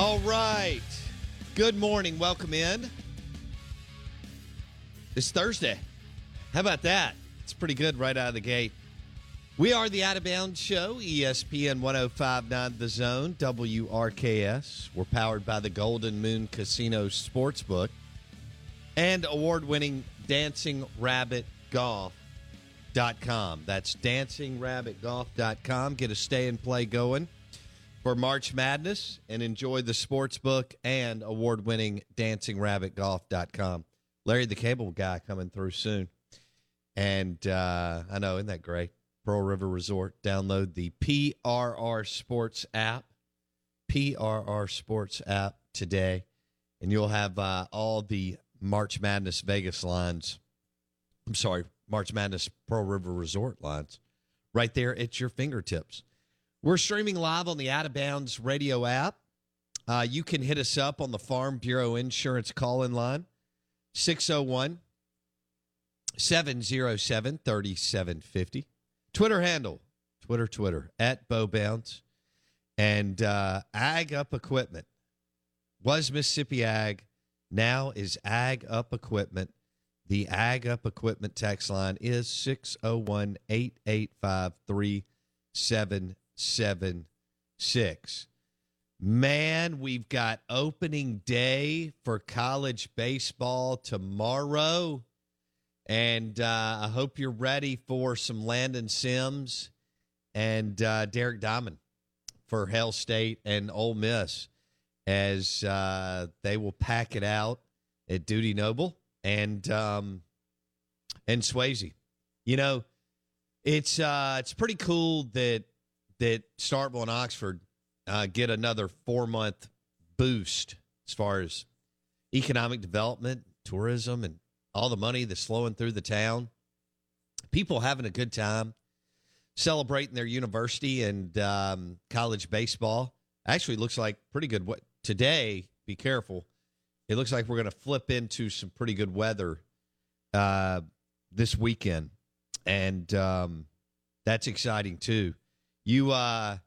All right. Good morning. Welcome in. It's Thursday. How about that? It's pretty good right out of the gate. We are the Out of Bounds Show, ESPN 1059 The Zone, WRKS. We're powered by the Golden Moon Casino Sportsbook and award winning Dancing Rabbit Golf.com. That's dancingrabbitgolf.com. Get a stay and play going for March Madness and enjoy the sports book and award winning dancingrabbitgolf.com. Larry the Cable Guy coming through soon. And uh, I know, isn't that great? Pearl River Resort. Download the PRR Sports app, PRR Sports app today, and you'll have uh, all the March Madness Vegas lines. I'm sorry, March Madness Pearl River Resort lines right there at your fingertips. We're streaming live on the Out of Bounds radio app. Uh, you can hit us up on the Farm Bureau Insurance call in line, 601 707 3750. Twitter handle, Twitter, Twitter, at Bo Bounds. And uh, Ag Up Equipment was Mississippi Ag, now is Ag Up Equipment. The Ag Up Equipment text line is 601 885 3776. Man, we've got opening day for college baseball tomorrow. And uh, I hope you're ready for some Landon Sims and uh, Derek Diamond for Hell State and Ole Miss as uh, they will pack it out at Dudy Noble and um, and Swayze. You know, it's uh, it's pretty cool that that Starkville and Oxford uh, get another four month boost as far as economic development, tourism, and all the money that's flowing through the town. People having a good time, celebrating their university and um, college baseball. Actually, looks like pretty good. What today? Be careful. It looks like we're going to flip into some pretty good weather uh, this weekend, and um, that's exciting too. You uh,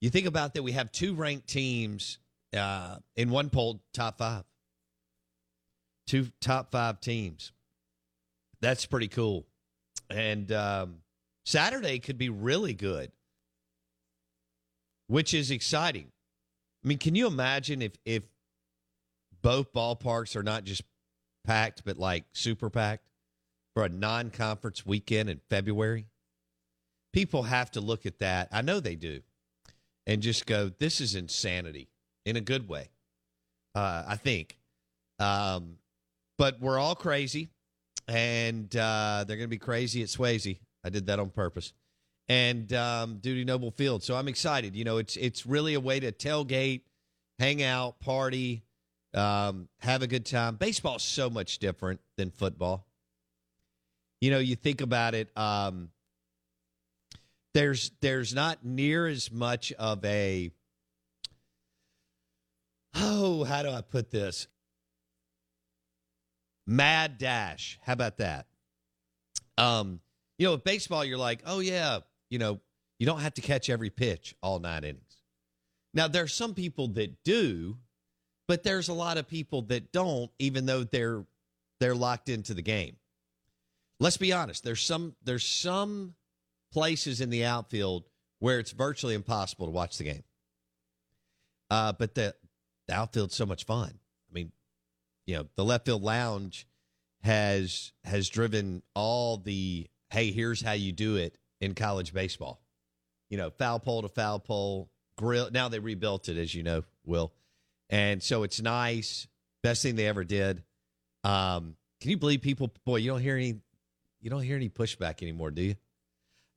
you think about that? We have two ranked teams uh, in one poll, top five two top five teams. That's pretty cool. And um, Saturday could be really good, which is exciting. I mean, can you imagine if if both ballparks are not just packed, but like super packed? for a non-conference weekend in February. People have to look at that. I know they do, and just go, "This is insanity." In a good way, uh, I think. Um, but we're all crazy, and uh, they're going to be crazy at Swayze. I did that on purpose, and um, Dudy Noble Field. So I'm excited. You know, it's it's really a way to tailgate, hang out, party, um, have a good time. Baseball's so much different than football. You know, you think about it. Um, there's there's not near as much of a oh how do I put this mad dash. How about that? Um, you know, with baseball, you're like, oh yeah, you know, you don't have to catch every pitch all nine innings. Now there are some people that do, but there's a lot of people that don't, even though they're they're locked into the game. Let's be honest. There's some there's some places in the outfield where it's virtually impossible to watch the game. Uh, but the, the outfield's so much fun. I mean, you know, the left field lounge has has driven all the hey, here's how you do it in college baseball. You know, foul pole to foul pole, grill. Now they rebuilt it, as you know, Will. And so it's nice. Best thing they ever did. Um, can you believe people? Boy, you don't hear any, you don't hear any pushback anymore, do you?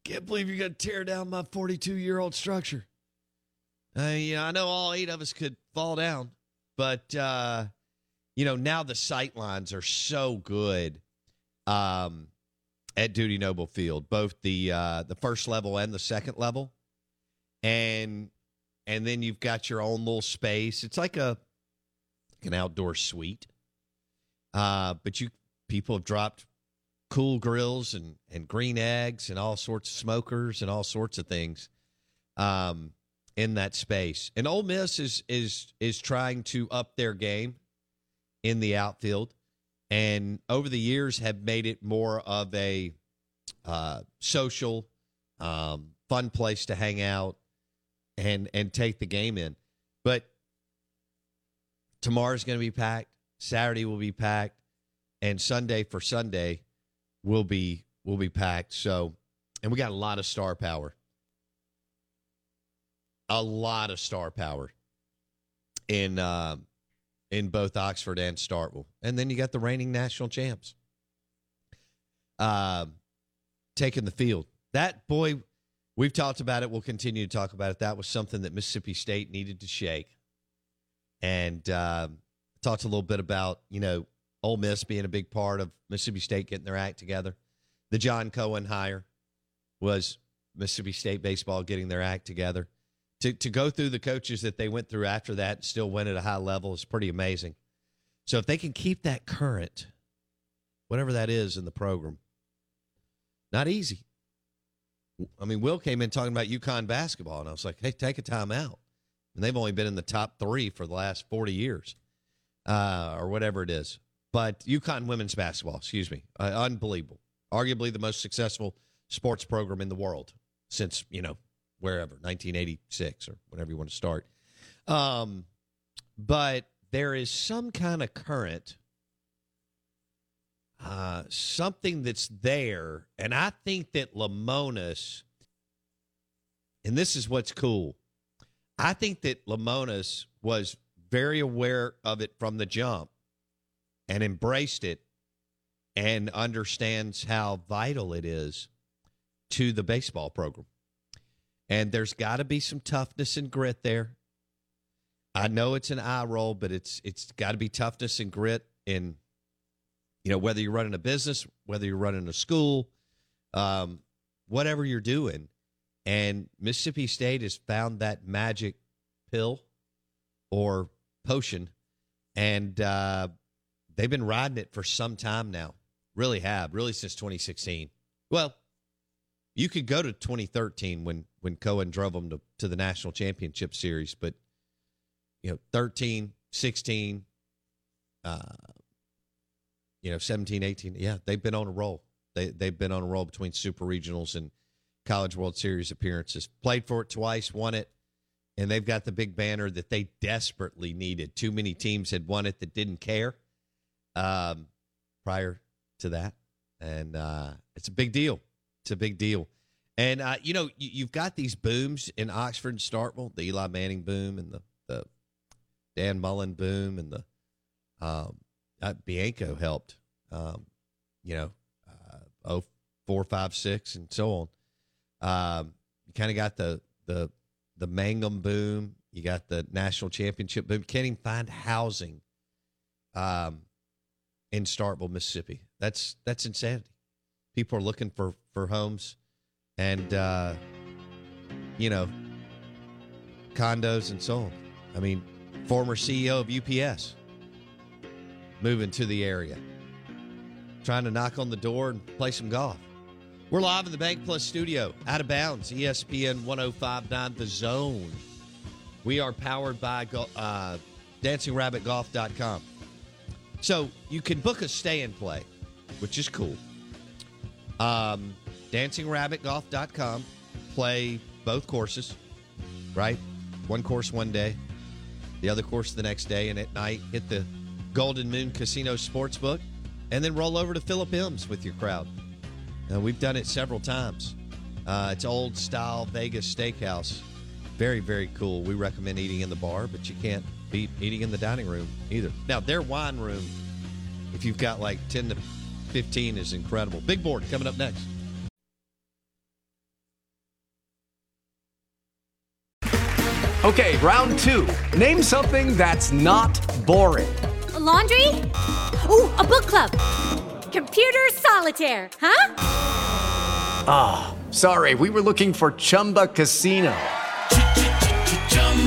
Can't believe you're going to tear down my 42 year old structure. Uh, yeah, I know all eight of us could fall down, but uh, you know now the sight lines are so good um, at Dudy Noble Field, both the uh, the first level and the second level, and and then you've got your own little space. It's like a like an outdoor suite, uh, but you people have dropped cool grills and and green eggs and all sorts of smokers and all sorts of things um, in that space. And Ole Miss is is is trying to up their game in the outfield, and over the years have made it more of a uh, social, um, fun place to hang out and and take the game in. But tomorrow's going to be packed. Saturday will be packed, and Sunday for Sunday will be will be packed. So, and we got a lot of star power, a lot of star power in uh, in both Oxford and Starkville, and then you got the reigning national champs uh, taking the field. That boy, we've talked about it. We'll continue to talk about it. That was something that Mississippi State needed to shake, and uh, talked a little bit about you know Ole Miss being a big part of Mississippi State getting their act together. The John Cohen hire was Mississippi State baseball getting their act together. To to go through the coaches that they went through after that and still win at a high level is pretty amazing. So if they can keep that current, whatever that is in the program, not easy. I mean, Will came in talking about UConn basketball, and I was like, "Hey, take a time out." And they've only been in the top three for the last forty years, uh, or whatever it is. But UConn women's basketball, excuse me, uh, unbelievable. Arguably the most successful sports program in the world since you know wherever 1986 or whenever you want to start. Um, but there is some kind of current, uh, something that's there, and I think that Lemonis, and this is what's cool. I think that Lemonis was very aware of it from the jump and embraced it and understands how vital it is to the baseball program. And there's got to be some toughness and grit there. I know it's an eye roll, but it's it's got to be toughness and grit in you know whether you're running a business, whether you're running a school, um, whatever you're doing. And Mississippi State has found that magic pill or potion, and uh, they've been riding it for some time now. Really have, really since 2016. Well, you could go to 2013 when when Cohen drove them to, to the national championship series, but you know, 13, 16, uh, you know, 17, 18. Yeah, they've been on a roll. They they've been on a roll between super regionals and college world series appearances. Played for it twice, won it, and they've got the big banner that they desperately needed. Too many teams had won it that didn't care um, prior to that. and uh, it's a big deal. It's a big deal. And uh, you know, you, you've got these booms in Oxford and Starkville, the Eli Manning boom and the the Dan Mullen boom and the um, uh, Bianco helped. Um, you know, uh, oh four, five, six, and so on. Um, you kind of got the the the Mangum boom. You got the national championship boom. Can't even find housing um, in Starkville, Mississippi. That's that's insanity. People are looking for for homes, and uh, you know, condos and so on. I mean, former CEO of UPS moving to the area, trying to knock on the door and play some golf. We're live in the Bank Plus studio, out of bounds, ESPN 1059 The Zone. We are powered by uh, DancingRabbitGolf.com. So you can book a stay and play, which is cool. Um, DancingRabbitGolf.com. Play both courses, right? One course one day, the other course the next day, and at night hit the Golden Moon Casino Sportsbook, and then roll over to Philip M's with your crowd. Uh, we've done it several times. Uh, it's old style Vegas steakhouse. Very, very cool. We recommend eating in the bar, but you can't beat eating in the dining room either. Now, their wine room, if you've got like 10 to 15, is incredible. Big board coming up next. Okay, round two. Name something that's not boring. A laundry? Ooh, a book club. Computer solitaire, huh? Ah, sorry, we were looking for Chumba Casino.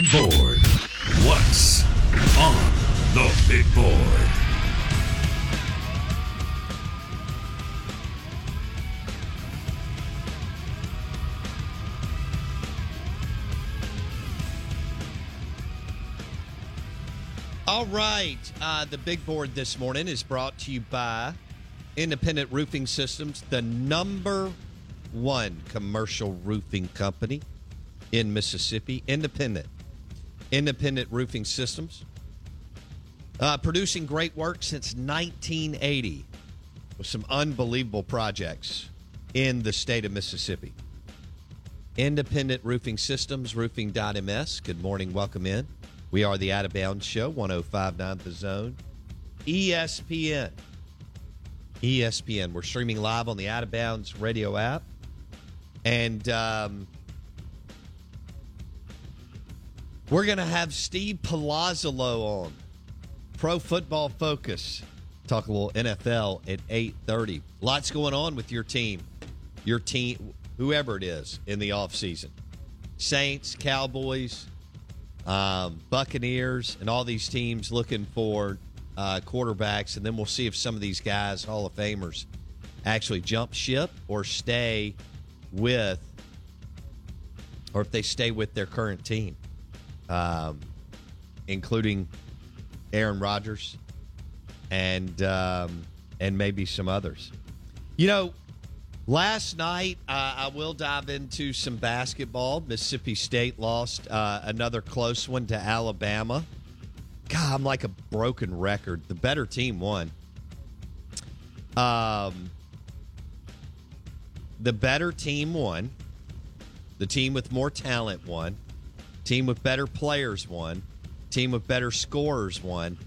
Board. What's on the big board? All right. Uh, the big board this morning is brought to you by Independent Roofing Systems, the number one commercial roofing company in Mississippi. Independent. Independent Roofing Systems. Uh, producing great work since 1980 with some unbelievable projects in the state of Mississippi. Independent Roofing Systems, roofing.ms. Good morning. Welcome in. We are the Out of Bounds Show, 1059 The Zone. ESPN. ESPN. We're streaming live on the Out of Bounds radio app. And um, we're going to have Steve Palazzolo on. Pro Football Focus. Talk a little NFL at 8.30. Lots going on with your team. Your team, whoever it is, in the offseason. Saints, Cowboys, um, Buccaneers, and all these teams looking for uh, quarterbacks. And then we'll see if some of these guys, Hall of Famers, actually jump ship or stay with, or if they stay with their current team, um, including Aaron Rodgers and um, and maybe some others. You know, Last night, uh, I will dive into some basketball. Mississippi State lost uh, another close one to Alabama. God, I'm like a broken record. The better team won. Um, the better team won. The team with more talent won. Team with better players won. Team with better scorers won.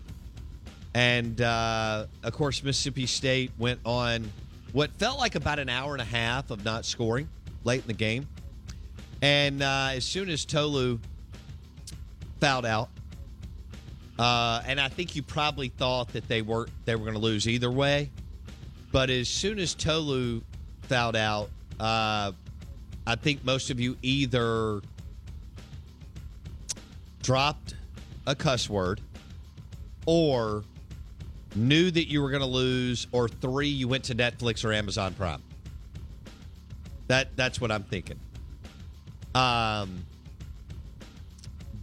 And uh, of course, Mississippi State went on what felt like about an hour and a half of not scoring late in the game. And uh, as soon as Tolu fouled out, Uh, and I think you probably thought that they were they were going to lose either way. But as soon as Tolu fouled out, uh, I think most of you either dropped a cuss word or knew that you were going to lose, or three, you went to Netflix or Amazon Prime. That that's what I'm thinking. Um,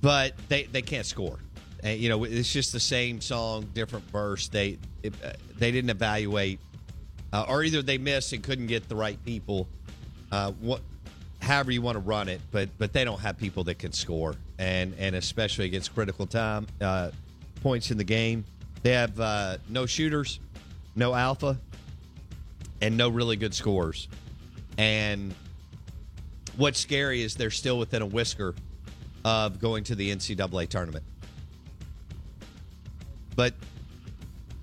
but they they can't score. And, you know, it's just the same song, different verse. They it, uh, they didn't evaluate, uh, or either they missed and couldn't get the right people. Uh, what, however you want to run it, but but they don't have people that can score, and and especially against critical time uh, points in the game. They have uh, no shooters, no alpha, and no really good scores. And what's scary is they're still within a whisker of going to the NCAA tournament. But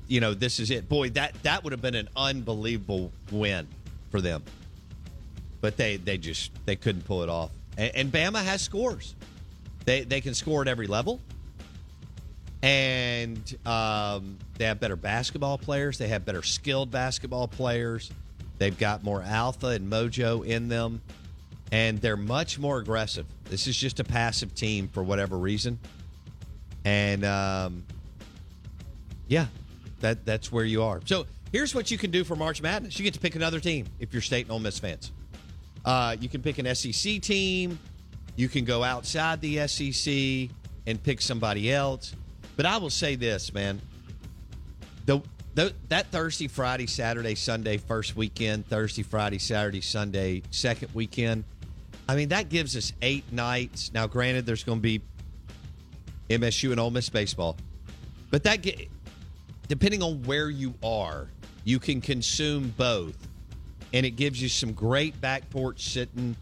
you know, this is it. Boy, that that would have been an unbelievable win for them. But they they just they couldn't pull it off. And, and Bama has scores. They they can score at every level. And um, they have better basketball players. They have better skilled basketball players. They've got more alpha and mojo in them. And they're much more aggressive. This is just a passive team for whatever reason. And um, yeah, that that's where you are. So here's what you can do for March Madness. You get to pick another team if you're State and Ole Miss fans. Uh, you can pick an SEC team. You can go outside the SEC and pick somebody else. But I will say this, man. The, the that Thursday, Friday, Saturday, Sunday first weekend, Thursday, Friday, Saturday, Sunday second weekend. I mean, that gives us eight nights. Now, granted, there's going to be MSU and Ole Miss baseball, but that depending on where you are, you can consume both, and it gives you some great back porch sitting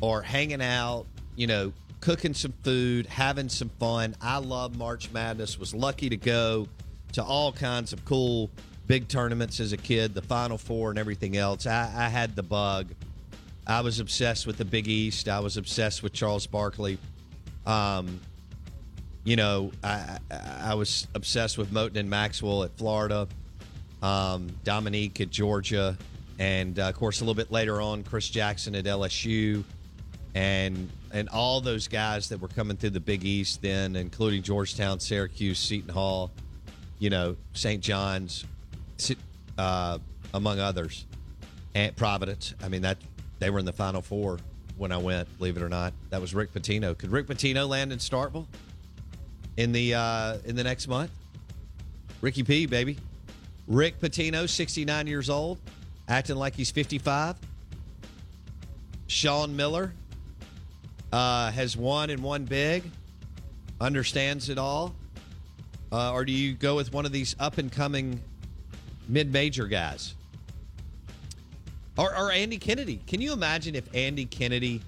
or hanging out. You know, cooking some food, having some fun. I love March Madness. Was lucky to go to all kinds of cool big tournaments as a kid, the Final Four and everything else. I, I had the bug. I was obsessed with the Big East. I was obsessed with Charles Barkley. Um, you know, I, I, was obsessed with Moten and Maxwell at Florida, um, Dominique at Georgia, and uh, of course a little bit later on Chris Jackson at LSU, and and all those guys that were coming through the Big East then, including Georgetown, Syracuse, Seton Hall, you know, St. John's, uh, among others, and Providence. I mean that they were in the Final Four when I went. Believe it or not, that was Rick Pitino. Could Rick Pitino land in Starkville in the uh, in the next month? Ricky P, baby. Rick Pitino, 69 years old, acting like he's 55. Sean Miller uh, has won and won big, understands it all. Uh, or do you go with one of these up and coming mid major guys? Or, or Andy Kennedy. Can you imagine if Andy Kennedy.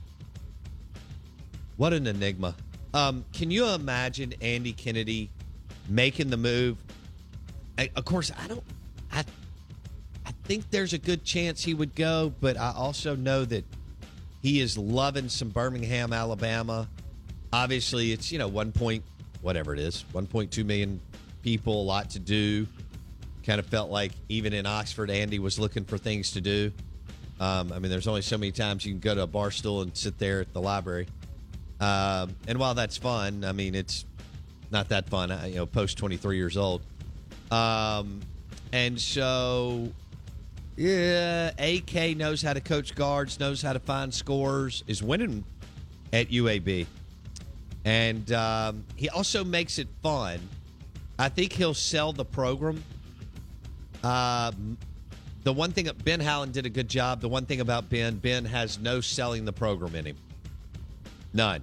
What an enigma. Um, can you imagine Andy Kennedy making the move? I, of course, I don't. I, I think there's a good chance he would go, but I also know that he is loving some Birmingham, Alabama. Obviously, it's you know one point whatever it is, 1.2 million people, a lot to do. Kind of felt like even in Oxford, Andy was looking for things to do. Um, I mean, there's only so many times you can go to a bar stool and sit there at the library. Um, and while that's fun, I mean, it's not that fun, you know, post 23 years old. Um, and so, yeah, AK knows how to coach guards, knows how to find scores, is winning at UAB. And um, he also makes it fun. I think he'll sell the program. Uh, the one thing that Ben Howland did a good job. The one thing about Ben, Ben has no selling the program in him. None.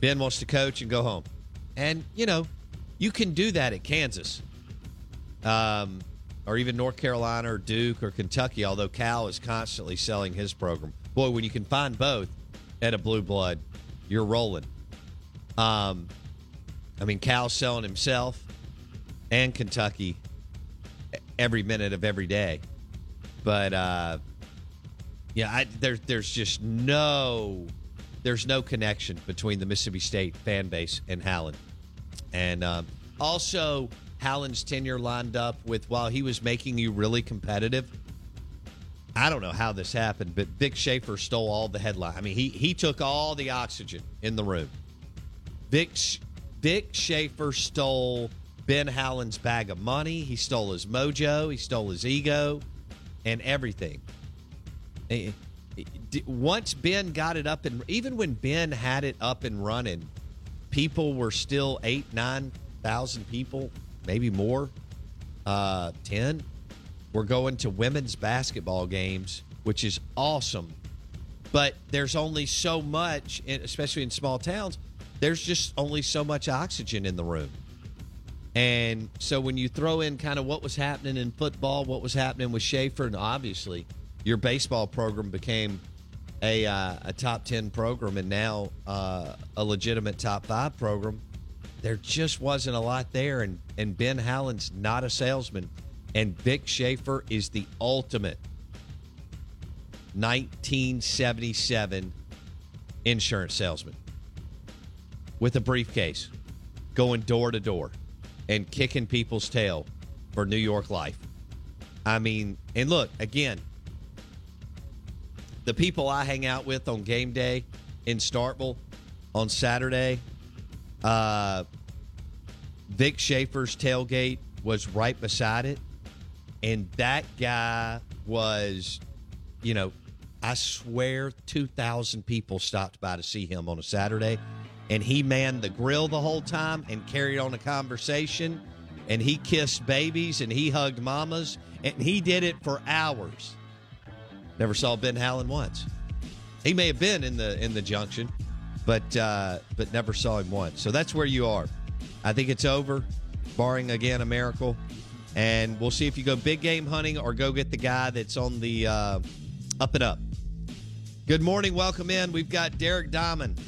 Ben wants to coach and go home. And, you know, you can do that at Kansas um, or even North Carolina or Duke or Kentucky, although Cal is constantly selling his program. Boy, when you can find both at a blue blood, you're rolling. Um, I mean, Cal's selling himself and Kentucky every minute of every day. But uh, yeah, I, there, there's just no there's no connection between the Mississippi State fan base and Howland. And um, also, Howland's tenure lined up with while he was making you really competitive. I don't know how this happened, but Vic Schaefer stole all the headline. I mean, he he took all the oxygen in the room. Vic Vic Schaefer stole Ben Howland's bag of money. He stole his mojo. He stole his ego, and everything. Eh, eh, Once Ben got it up and even when Ben had it up and running, people were still eight, nine thousand people, maybe more, uh, ten. We're going to women's basketball games, which is awesome. But there's only so much, especially in small towns, there's just only so much oxygen in the room. And so when you throw in kind of what was happening in football, what was happening with Schaefer, and obviously your baseball program became a, uh, a top 10 program and now uh, a legitimate top five program, there just wasn't a lot there. And, and Ben Howland's not a salesman. And Vic Schaefer is the ultimate 1977 insurance salesman with a briefcase going door to door and kicking people's tail for New York life. I mean, and look, again, the people I hang out with on game day in Starkville on Saturday, uh, Vic Schaefer's tailgate was right beside it. And that guy was, you know, I swear 2,000 people stopped by to see him on a Saturday. And he manned the grill the whole time and carried on a conversation. And he kissed babies and he hugged mamas. And he did it for hours. Never saw Ben Howland once. He may have been in the in the junction, but uh, but never saw him once. So that's where you are. I think it's over, barring again a miracle. And we'll see if you go big game hunting or go get the guy that's on the uh, up and up. Good morning, welcome in. We've got Derek Diamond,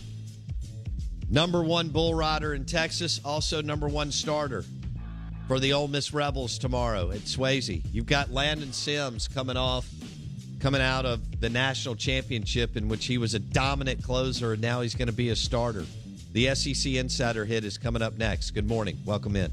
number one bull rider in Texas, also number one starter for the Ole Miss Rebels tomorrow at Swayze. You've got Landon Sims coming off, coming out of the national championship in which he was a dominant closer, and now he's going to be a starter. The SEC Insider Hit is coming up next. Good morning. Welcome in.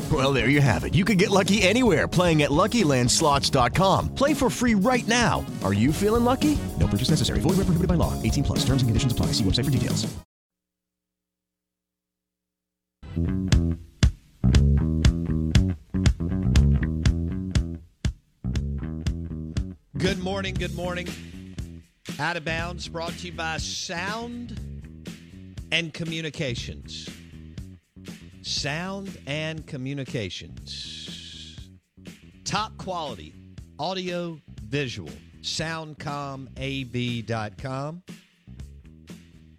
Well, there you have it. You can get lucky anywhere playing at LuckyLandSlots.com. Play for free right now. Are you feeling lucky? No purchase necessary. Void where prohibited by law. 18 plus. Terms and conditions apply. See website for details. Good morning. Good morning. Out of bounds brought to you by Sound and Communications. Sound and Communications. Top quality audio visual. SoundcomAV.com.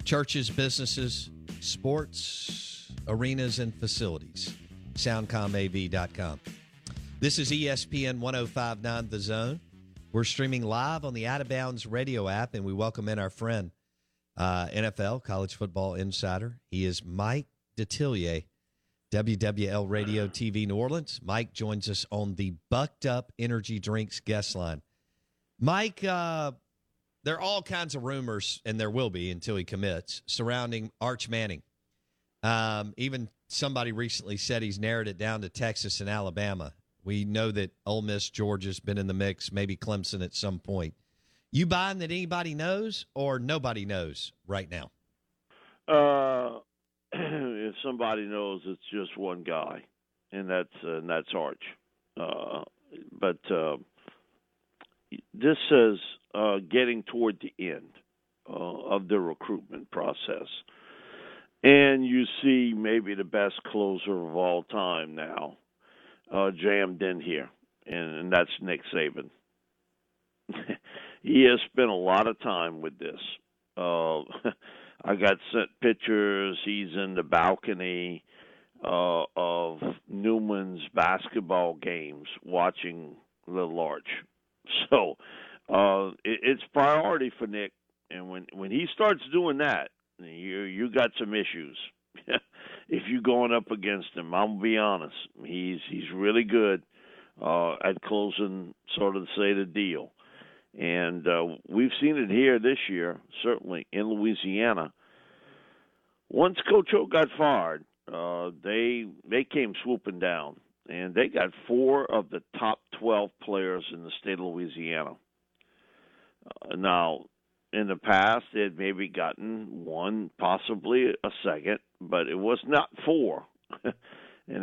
Churches, businesses, sports, arenas, and facilities. SoundcomAV.com. This is ESPN 1059 The Zone. We're streaming live on the Out of Bounds radio app, and we welcome in our friend, uh, NFL College Football Insider. He is Mike Detillier, WWL Radio TV New Orleans. Mike joins us on the Bucked Up Energy Drinks guest line. Mike, uh, there are all kinds of rumors, and there will be until he commits, surrounding Arch Manning. Um, even somebody recently said he's narrowed it down to Texas and Alabama. We know that Ole Miss, Georgia's been in the mix, maybe Clemson at some point. You buying that anybody knows or nobody knows right now? Uh, if somebody knows, it's just one guy, and that's uh, and that's Arch. Uh, but uh, this is uh, getting toward the end uh, of the recruitment process, and you see maybe the best closer of all time now uh, jammed in here, and, and that's Nick Saban. he has spent a lot of time with this. Uh, I got sent pictures. He's in the balcony uh, of Newman's basketball games, watching Little Arch. So uh, it, it's priority for Nick, and when when he starts doing that, you you got some issues. if you're going up against him, I'm gonna be honest. He's he's really good uh, at closing, sort of say the deal. And uh, we've seen it here this year, certainly in Louisiana. Once Coach O got fired, uh, they they came swooping down, and they got four of the top twelve players in the state of Louisiana. Uh, now, in the past, they had maybe gotten one, possibly a second, but it was not four. and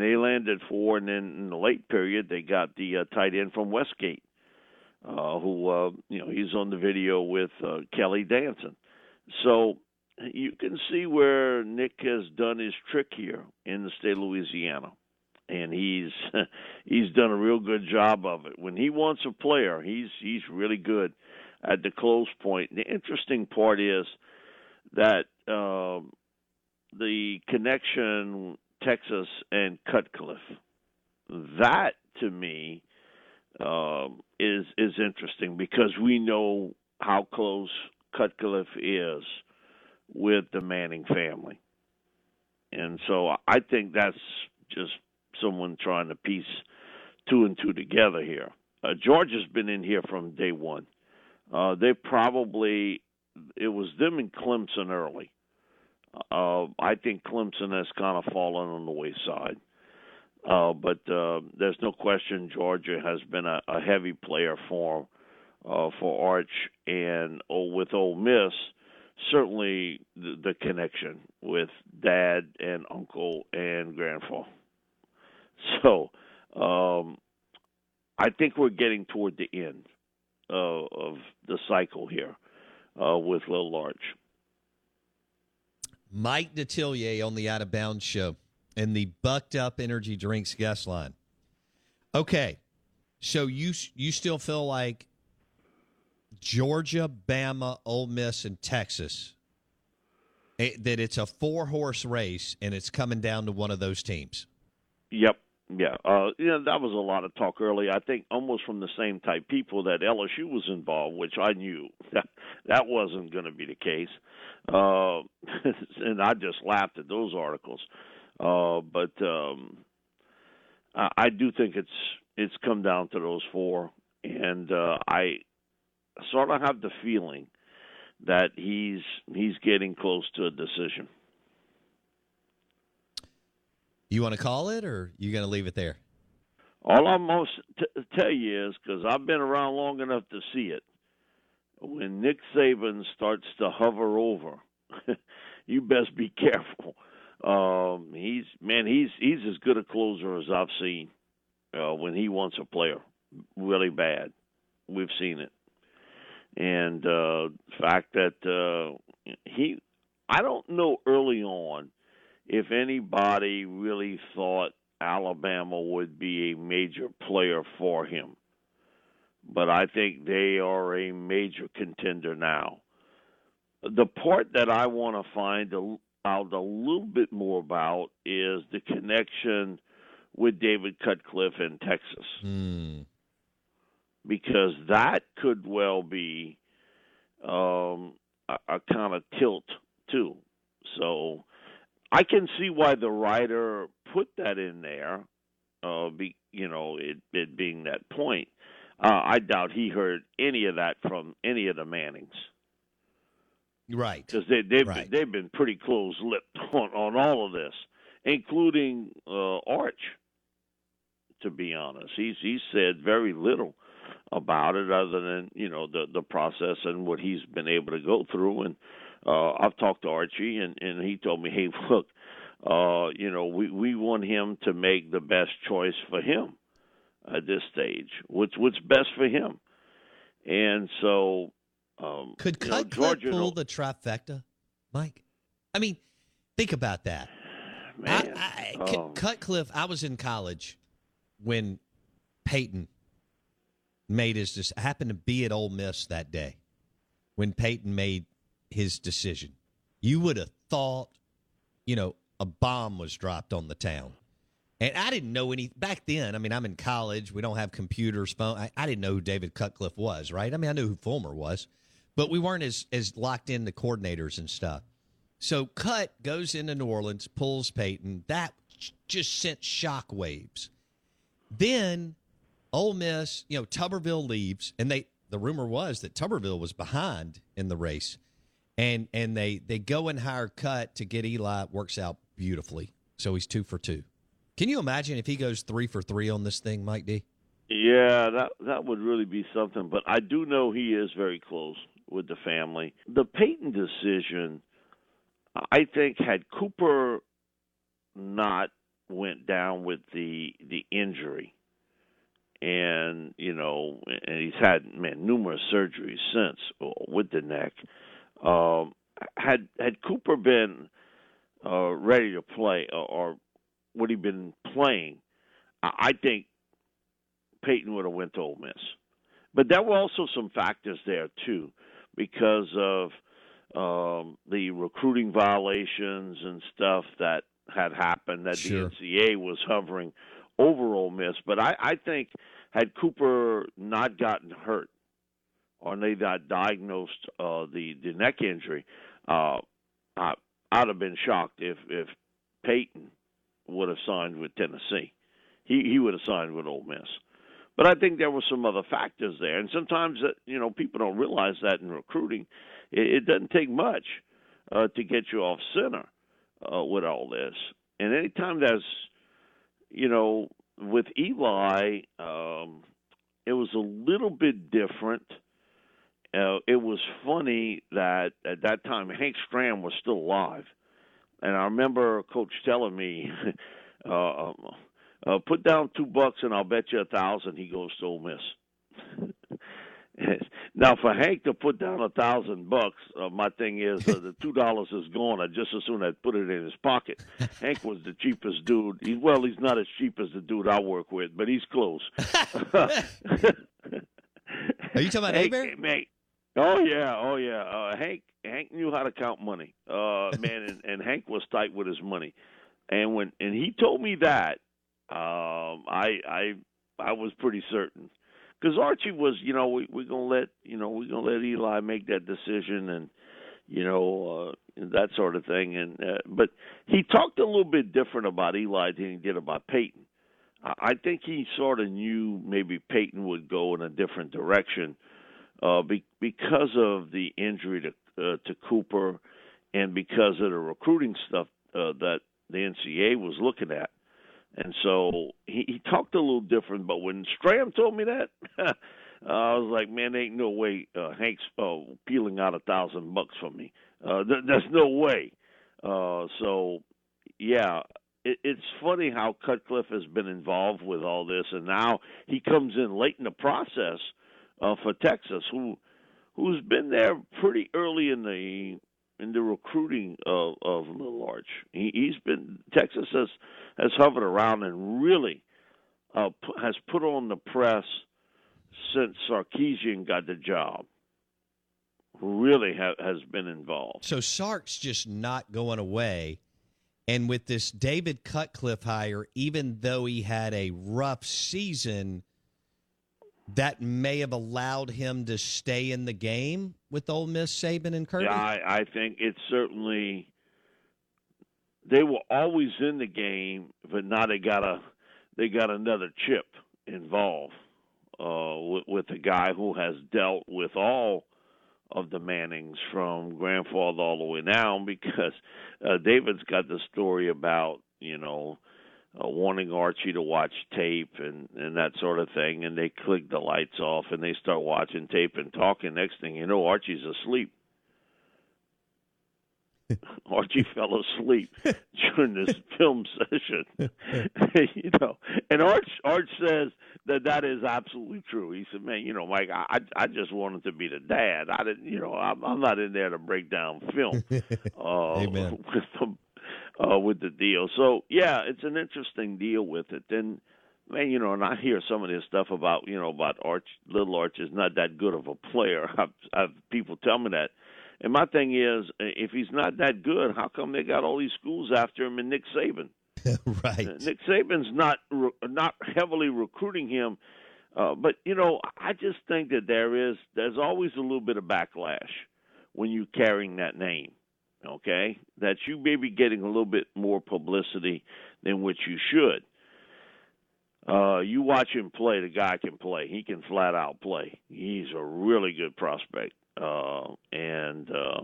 they landed four, and then in the late period, they got the uh, tight end from Westgate uh, who uh, you know he's on the video with uh, Kelly Danson. So you can see where Nick has done his trick here in the state of Louisiana, and he's he's done a real good job of it. When he wants a player, he's he's really good at the close point. The interesting part is that uh, the connection Texas and Cutcliffe. That to me um, is is interesting because we know how close Cutcliffe is with the Manning family, and so I think that's just someone trying to piece two and two together here. Uh, Georgia's been in here from day one. Uh, they probably it was them and Clemson early. Uh, I think Clemson has kind of fallen on the wayside. Uh, but uh, there's no question Georgia has been a, a heavy player for uh, for Arch and oh, with Ole Miss. Certainly the, the connection with dad and uncle and grandfather. So um, I think we're getting toward the end uh, of the cycle here uh, with Little Arch. Mike Detillier on the Out of Bounds show and the Bucked Up Energy Drinks guest line. Okay, so you you still feel like Georgia, Bama, Ole Miss, and Texas it, eh, that it's a four horse race and it's coming down to one of those teams. Yep. Yeah, uh, know that was a lot of talk early. I think almost from the same type people that LSU was involved, which I knew that that wasn't going to be the case, uh, and I just laughed at those articles. Uh, but um, I, I do think it's it's come down to those four, and uh, I sort of have the feeling that he's he's getting close to a decision. You want to call it, or you going to leave it there? All I'm most t- tell you is because I've been around long enough to see it. When Nick Saban starts to hover over, you best be careful um, he's man, he's he's as good a closer as I've seen uh, when he wants a player really bad. We've seen it, and uh, the fact that uh, he, I don't know early on if anybody really thought Alabama would be a major player for him, but I think they are a major contender now. The part that I want to find a out a little bit more about is the connection with David Cutcliffe in Texas. Mm. Because that could well be um, a, a kind of tilt, too. So I can see why the writer put that in there, uh, be, you know, it, it being that point. Uh, I doubt he heard any of that from any of the Mannings. Right. Because they, they've right. been, they've been pretty close-lipped on, on all of this, including uh, Arch. To be honest, he's he said very little about it, other than you know the the process and what he's been able to go through. And uh, I've talked to Archie, and and he told me, hey, look, uh, you know, we we want him to make the best choice for him at this stage. What's what's best for him, and so. Um, Could you know, Cutcliffe Georgia pull the trifecta, Mike? I mean, think about that. Man, I, I, um, Cutcliffe, I was in college when Peyton made his decision. I happened to be at Ole Miss that day when Peyton made his decision. You would have thought, you know, a bomb was dropped on the town. And I didn't know any back then. I mean, I'm in college. We don't have computers, phone. I, I didn't know who David Cutcliffe was, right? I mean, I knew who Fulmer was, but we weren't as as locked in the coordinators and stuff. So Cut goes into New Orleans, pulls Peyton. That just sent shock waves. Then Ole Miss, you know, Tuberville leaves, and they the rumor was that Tuberville was behind in the race, and and they they go and hire Cut to get Eli. Works out beautifully, so he's two for two. Can you imagine if he goes three for three on this thing, Mike D? Yeah, that that would really be something. But I do know he is very close with the family. The Peyton decision, I think, had Cooper not went down with the the injury, and you know, and he's had man numerous surgeries since uh, with the neck. Um, had had Cooper been uh, ready to play, or, would he been playing? I I think Peyton would have went to Ole Miss. But there were also some factors there too, because of um, the recruiting violations and stuff that had happened that Sure. the NCAA was hovering over Ole Miss. But I, I think had Cooper not gotten hurt or they not diagnosed uh, the the neck injury, uh, I, I'd have been shocked if if Peyton would have signed with Tennessee. He he would have signed with Ole Miss. But I think there were some other factors there, and sometimes you know people don't realize that in recruiting, it, it doesn't take much uh, to get you off center uh, with all this. And anytime there's, you know, with Eli, um, it was a little bit different. Uh, it was funny that at that time Hank Stram was still alive, and I remember Coach telling me, uh, uh, "Put down two bucks and I'll bet you a thousand he goes to Ole Miss." now, for Hank to put down a thousand bucks, uh, my thing is uh, the two dollars is gone. I just as soon I'd put it in his pocket. Hank was the cheapest dude. He, well, he's not as cheap as the dude I work with, but he's close. Are you talking about Hank, man, Oh yeah, oh yeah. Uh, Hank Hank knew how to count money, uh, man, and, and Hank was tight with his money. And when and he told me that, um, I I I was pretty certain because Archie was, you know, we we're gonna let you know we're gonna let Eli make that decision and you know uh, that sort of thing. And uh, but he talked a little bit different about Eli than he did about Peyton. I I think he sort of knew maybe Peyton would go in a different direction uh, be, because of the injury to uh, to Cooper and because of the recruiting stuff uh, that the NCAA was looking at. And so he, he talked a little different. But when Stram told me that, I was like, man, ain't no way uh, Hank's uh, peeling out a thousand bucks from me. Uh, th- there's no way. Uh, so, yeah, it, it's funny how Cutcliffe has been involved with all this, and now he comes in late in the process uh, for Texas, who who's been there pretty early in the in the recruiting of of Little Arch. He, he's been Texas has has hovered around and really uh, has put on the press since Sarkisian got the job. Really ha- has been involved. So Sark's just not going away. And with this David Cutcliffe hire, even though he had a rough season, that may have allowed him to stay in the game with Ole Miss, Saban, and Kirby. Yeah, I, I think it's certainly they were always in the game, but now they got a they got another chip involved uh, with, with a guy who has dealt with all of the Mannings from grandfather all the way down because uh, David's got the story about you know uh, wanting Archie to watch tape and and that sort of thing, and they click the lights off and they start watching tape and talking. Next thing you know, Archie's asleep. Archie fell asleep during this film session. you know, and Arch Arch says that that is absolutely true. He said, "Man, you know, Mike, I I just wanted to be the dad. I didn't, you know, I'm, I'm not in there to break down film uh, Amen. with the uh, with the deal. So yeah, it's an interesting deal with it. And man, you know, and I hear some of this stuff about you know about Arch. Little Arch is not that good of a player. I've, I've people tell me that. And my thing is, if he's not that good, how come they got all these schools after him and Nick Saban? right. Nick Saban's not re- not heavily recruiting him, uh, but you know, I just think that there is there's always a little bit of backlash when you're carrying that name. Okay, that you may be getting a little bit more publicity than what you should. Uh, you watch him play, the guy can play. He can flat out play. He's a really good prospect. Uh, and uh,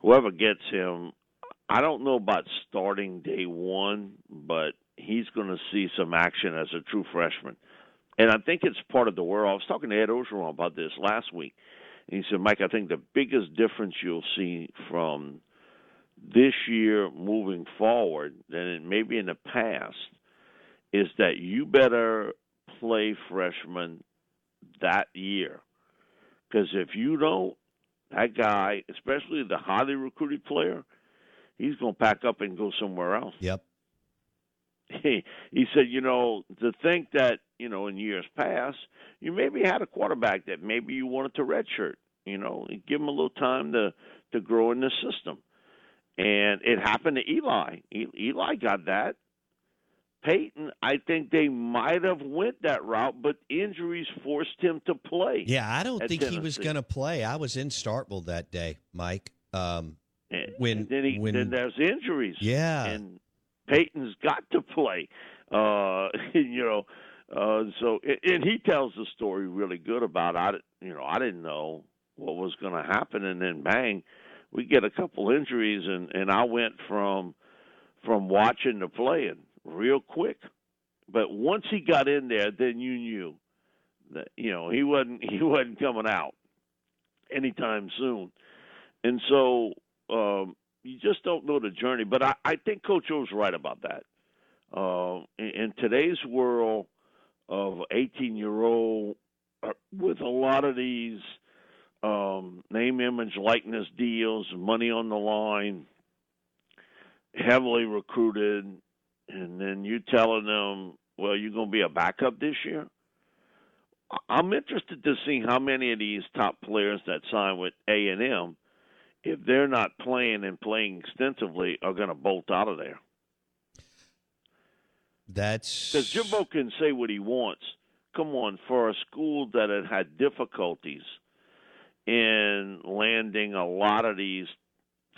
whoever gets him, I don't know about starting day one, but he's going to see some action as a true freshman. And I think it's part of the world. I was talking to Ed Orgeron about this last week. And he said, Mike, I think the biggest difference you'll see from this year moving forward than it maybe in the past is that you better play freshman that year. Because if you don't, that guy, especially the highly recruited player, he's going to pack up and go somewhere else. Yep. He, he said, you know, to think that, you know, in years past, you maybe had a quarterback that maybe you wanted to redshirt, you know, give him a little time to to grow in the system. And it happened to Eli. Eli got that. Peyton, I think they might have went that route, but injuries forced him to play. Yeah, I don't think he was going to play. I was in Starkville that day, Mike. Um, And- when and then, he, when then there's injuries. Yeah. and Peyton's got to play. Uh, you know, uh, so and- and he tells the story really good about. I, you know, I didn't know what was going to happen, and then bang, we get a couple injuries, and and I went from from watching to playing real quick. But once he got in there, then you knew that you know he wasn't he wasn't coming out anytime soon. And so um, you just don't know the journey. But I, I think Coach O's right about that. Uh, in, in today's world of 18 year old, uh, with a lot of these um, name, image, likeness deals, money on the line, heavily recruited, and then you telling them, well, you're going to be a backup this year. I'm interested to see how many of these top players that sign with A and M, if they're not playing and playing extensively, are going to bolt out of there. That's Because Jimbo can say what he wants. Come on, for a school that had had difficulties in landing a lot of these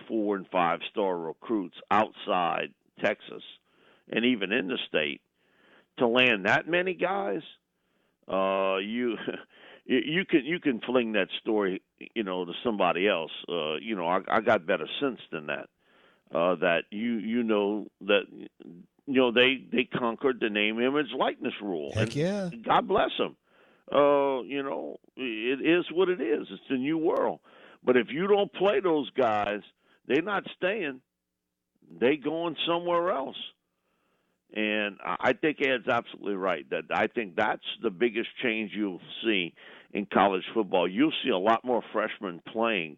four and five star recruits outside Texas and even in the state, to land that many guys, uh, you you can you can fling that story, you know, to somebody else. Uh, you know, I, I got better sense than that. Uh, that you you know that you know they they conquered the name image likeness rule. Heck And yeah. God bless them. Uh, you know, it is what it is. It's the new world. But if you don't play those guys, they're not staying. They going somewhere else. And I I think Ed's absolutely right. That I think that's the biggest change you'll see in college football. You'll see a lot more freshmen playing.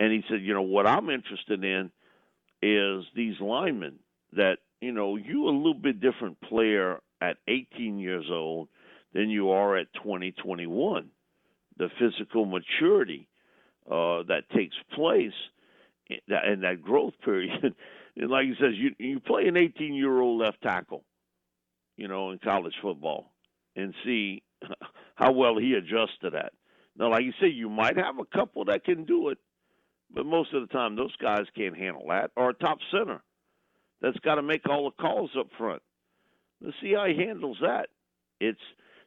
And he said, you know, what I'm interested in is these linemen that, you know, you a little bit different player at 18 years old than you are at 2021. The physical maturity uh, that takes place in that, in that growth period. and like he says, you you play an 18 year old left tackle, you know, in college football, and see how well he adjusts to that. Now, like you say, you might have a couple that can do it, but most of the time those guys can't handle that. Or a top center that's got to make all the calls up front. Let's see how he handles that. It's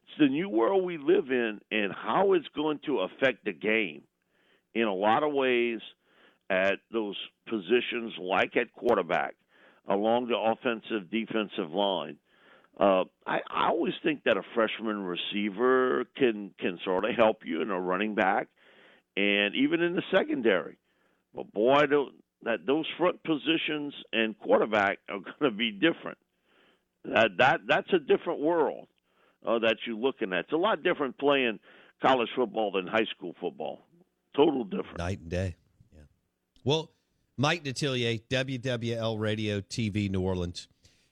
it's the new world we live in, and how it's going to affect the game in a lot of ways at those positions, like at quarterback, along the offensive defensive line. Uh, I, I always think that a freshman receiver can can sort of help you in a running back, and even in the secondary. But boy, that those front positions and quarterback are going to be different. That that that's a different world uh, that you're looking at. It's a lot different playing college football than high school football. Total different. Night and day. Yeah. Well, Mike Detillier, WWL Radio TV New Orleans.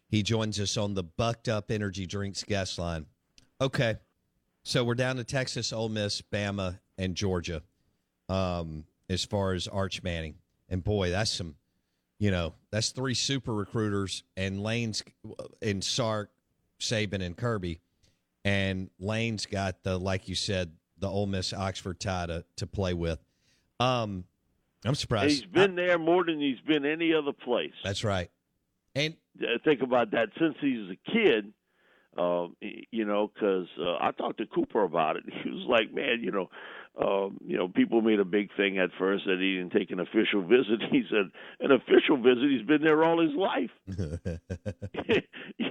He joins us on the Bucked Up Energy Drinks guest line. Okay. So we're down to Texas, Ole Miss, Bama, and Georgia um, as far as Arch Manning. And boy, that's some, you know, that's three super recruiters and Lane's and Sark, Saban, and Kirby. And Lane's got the, like you said, the Ole Miss Oxford tie to, to play with. Um, I'm surprised. He's been I, there more than he's been any other place. That's right. And think about that since he's a kid. Um, you know, because uh, I talked to Cooper about it. He was like, "Man, you know, um, you know, people made a big thing at first that he didn't take an official visit. He said an official visit. He's been there all his life.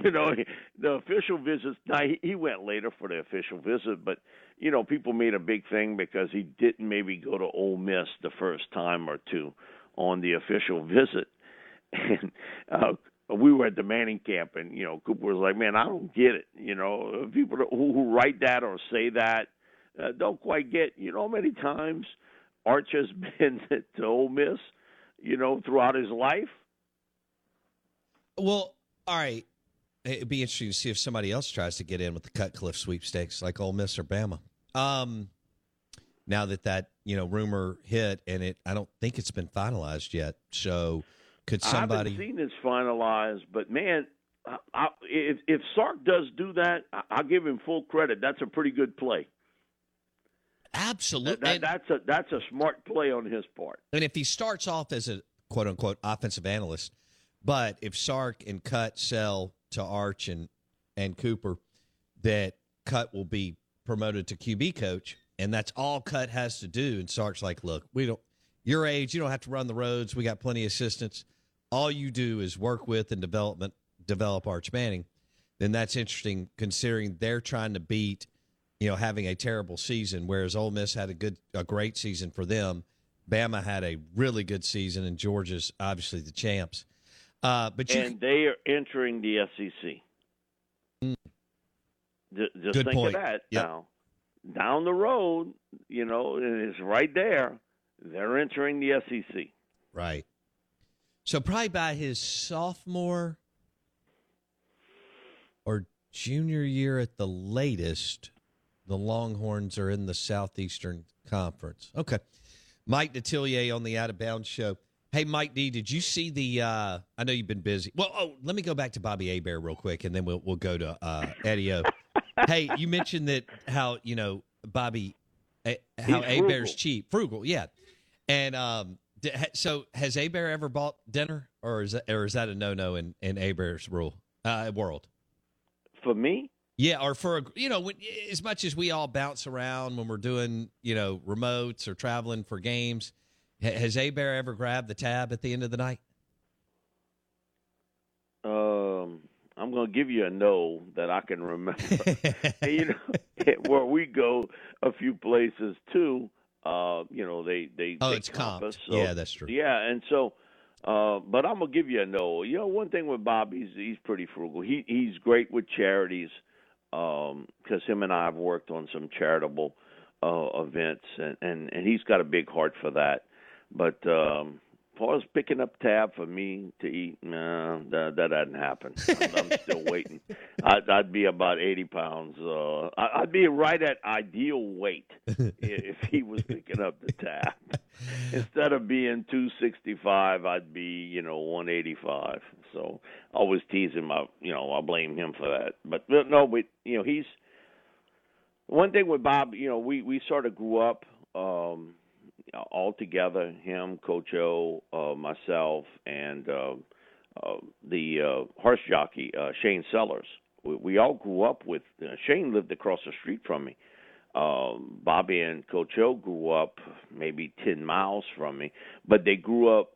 you know, the official visits. Now he, went later for the official visit, but you know, people made a big thing because he didn't maybe go to Ole Miss the first time or two on the official visit, and uh, we were at the Manning camp, and you know, Cooper was like, "Man, I don't get it." You know, people who, who write that or say that uh, don't quite get. You know, how many times Arch has been to Ole Miss, you know, throughout his life. Well, all right. It'd be interesting to see if somebody else tries to get in with the Cutcliffe sweepstakes, like Ole Miss or Bama. Um, now that that you know rumor hit, and it, I don't think it's been finalized yet. So, could somebody? I haven't seen this finalized, but man, I, I, if if Sark does do that, I, I'll give him full credit. That's a pretty good play. Absolutely. That, that's a that's a smart play on his part. And if he starts off as a quote unquote offensive analyst, but if Sark and Cut sell to Arch and and Cooper, that Cut will be promoted to QB coach, and that's all Cut has to do. And Sark's like, look, we don't your age, you don't have to run the roads. We got plenty of assistants. All you do is work with and development develop Arch Manning. Then that's interesting considering they're trying to beat you know, having a terrible season, whereas Ole Miss had a good, a great season for them. Bama had a really good season, and Georgia's obviously the champs. Uh, but you, and they are entering the SEC. Mm. Just, just good think point. of that yep. now. Down the road, you know, it's right there. They're entering the SEC. Right. So probably by his sophomore or junior year at the latest, the Longhorns are in the Southeastern Conference. Okay. Mike Detillier on the Out of Bounds show. Hey, Mike D, did you see the? Uh, I know you've been busy. Well, oh, let me go back to Bobby Hebert real quick, and then we'll we'll go to uh, Eddie O. hey, you mentioned that how you know Bobby, eh, how Bear's cheap, frugal, yeah. And um, so has Hebert ever bought dinner, or is that or is that a no no in in Hebert's rule uh, world? For me, yeah, or for a, you know, when, as much as we all bounce around when we're doing you know remotes or traveling for games, has Hebert ever grabbed the tab at the end of the night? Um, I'm going to give you a no that I can remember. you know, where we go a few places too. Uh, you know, they they oh, they it's compass. So, yeah, that's true. Yeah, and so. Uh, but I'm gonna give you a no. You know, one thing with Bob, he's he's pretty frugal. He he's great with charities because um, him and I have worked on some charitable uh, events, and, and and he's got a big heart for that. But um, as far as picking up tab for me to eat, nah, that that hadn't happened. I'm, I'm still waiting. I'd, I'd be about eighty pounds. Uh, I'd be right at ideal weight if he was picking up the tab. Instead of being two sixty five, I'd be you know one eighty five. So I always tease him. I you know I blame him for that. But no, but you know he's one thing with Bob. You know we we sort of grew up. um all together, him, Coach O, uh, myself, and uh, uh, the uh, horse jockey uh, Shane Sellers. We, we all grew up with uh, Shane lived across the street from me. Um, Bobby and Coach O grew up maybe ten miles from me, but they grew up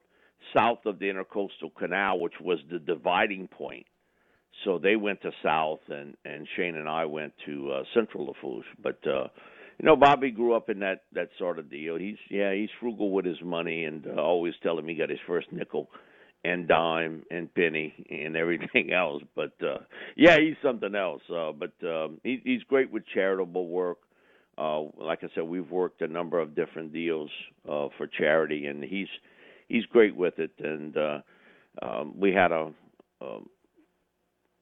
south of the Intercoastal Canal, which was the dividing point. so they went to South, and and Shane and I went to uh, Central Lafourche. But uh, you know, Bobby grew up in that that sort of deal. He's yeah, he's frugal with his money, and uh, always tell him he got his first nickel and dime and penny and everything else. But uh yeah, he's something else. Uh but um he he's great with charitable work. Uh like I said, we've worked a number of different deals uh for charity and he's he's great with it and uh um we had a um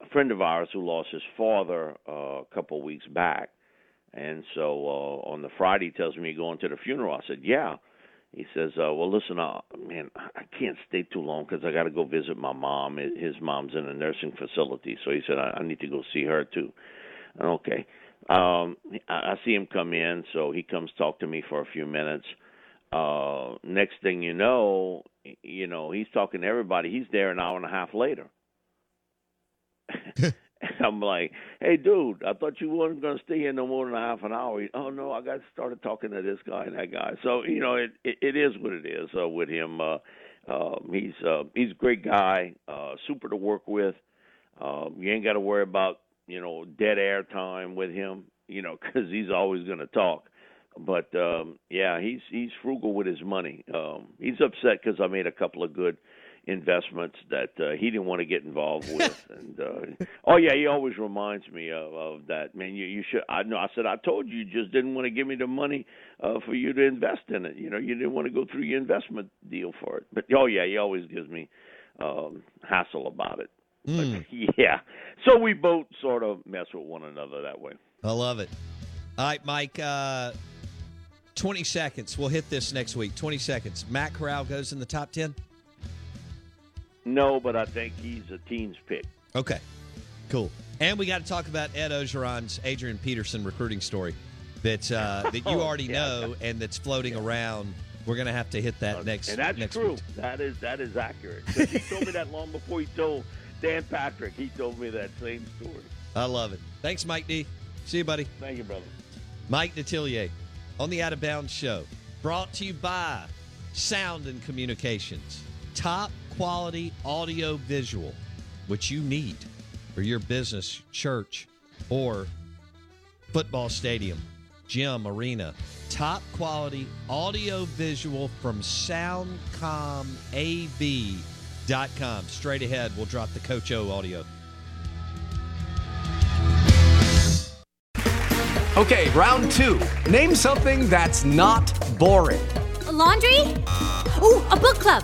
a friend of ours who lost his father uh, a couple weeks back. And so uh, on the Friday, he tells me he's going to the funeral. I said, "Yeah." He says, uh, "Well, listen, uh, man, I can't stay too long because I got to go visit my mom. His mom's in a nursing facility, so he said I, I need to go see her too." And okay, um, I, I see him come in, so he comes talk to me for a few minutes. Uh, next thing you know, you know, he's talking to everybody. He's there an hour and a half later. I'm like, hey, dude, I thought you weren't going to stay here no more than a half an hour. He, oh no, I got started talking to this guy and that guy. So you know, it it, it is what it is uh, with him. Uh, um, he's uh, he's a great guy, uh, super to work with. Um, you ain't got to worry about you know dead air time with him, you know, because he's always going to talk. But um, yeah, he's he's frugal with his money. Um, he's upset because I made a couple of good investments that uh, he didn't want to get involved with. and uh, oh yeah, he always reminds me of, of that. Man, you you should. I know. I said I told you, you just didn't want to give me the money uh, for you to invest in it. You know, you didn't want to go through your investment deal for it. But oh yeah, he always gives me um, hassle about it. Mm. But, yeah. So we both sort of mess with one another that way. I love it. All right, Mike. Uh, Twenty seconds. We'll hit this next week. Twenty seconds. Matt Corral goes in the top ten. No, but I think he's a team's pick. Okay, cool. And we got to talk about Ed Orgeron's Adrian Peterson recruiting story that uh, that you Oh, already yeah. know and that's floating around. We're going to have to hit that next. and that's next true. week. That is that is accurate. he told me that long before he told Dan Patrick. He told me that same story. I love it. Thanks, Mike D. See you, buddy. Thank you, brother. Mike Detillier on the Out of Bounds Show, brought to you by Sound and Communications. Top quality audio visual, which you need for your business, church, or football stadium, gym, arena. Top quality audio visual from SoundcomAV.com. Straight ahead, we'll drop the Coach O audio. Okay, round two. Name something that's not boring. A laundry? Ooh, a book club.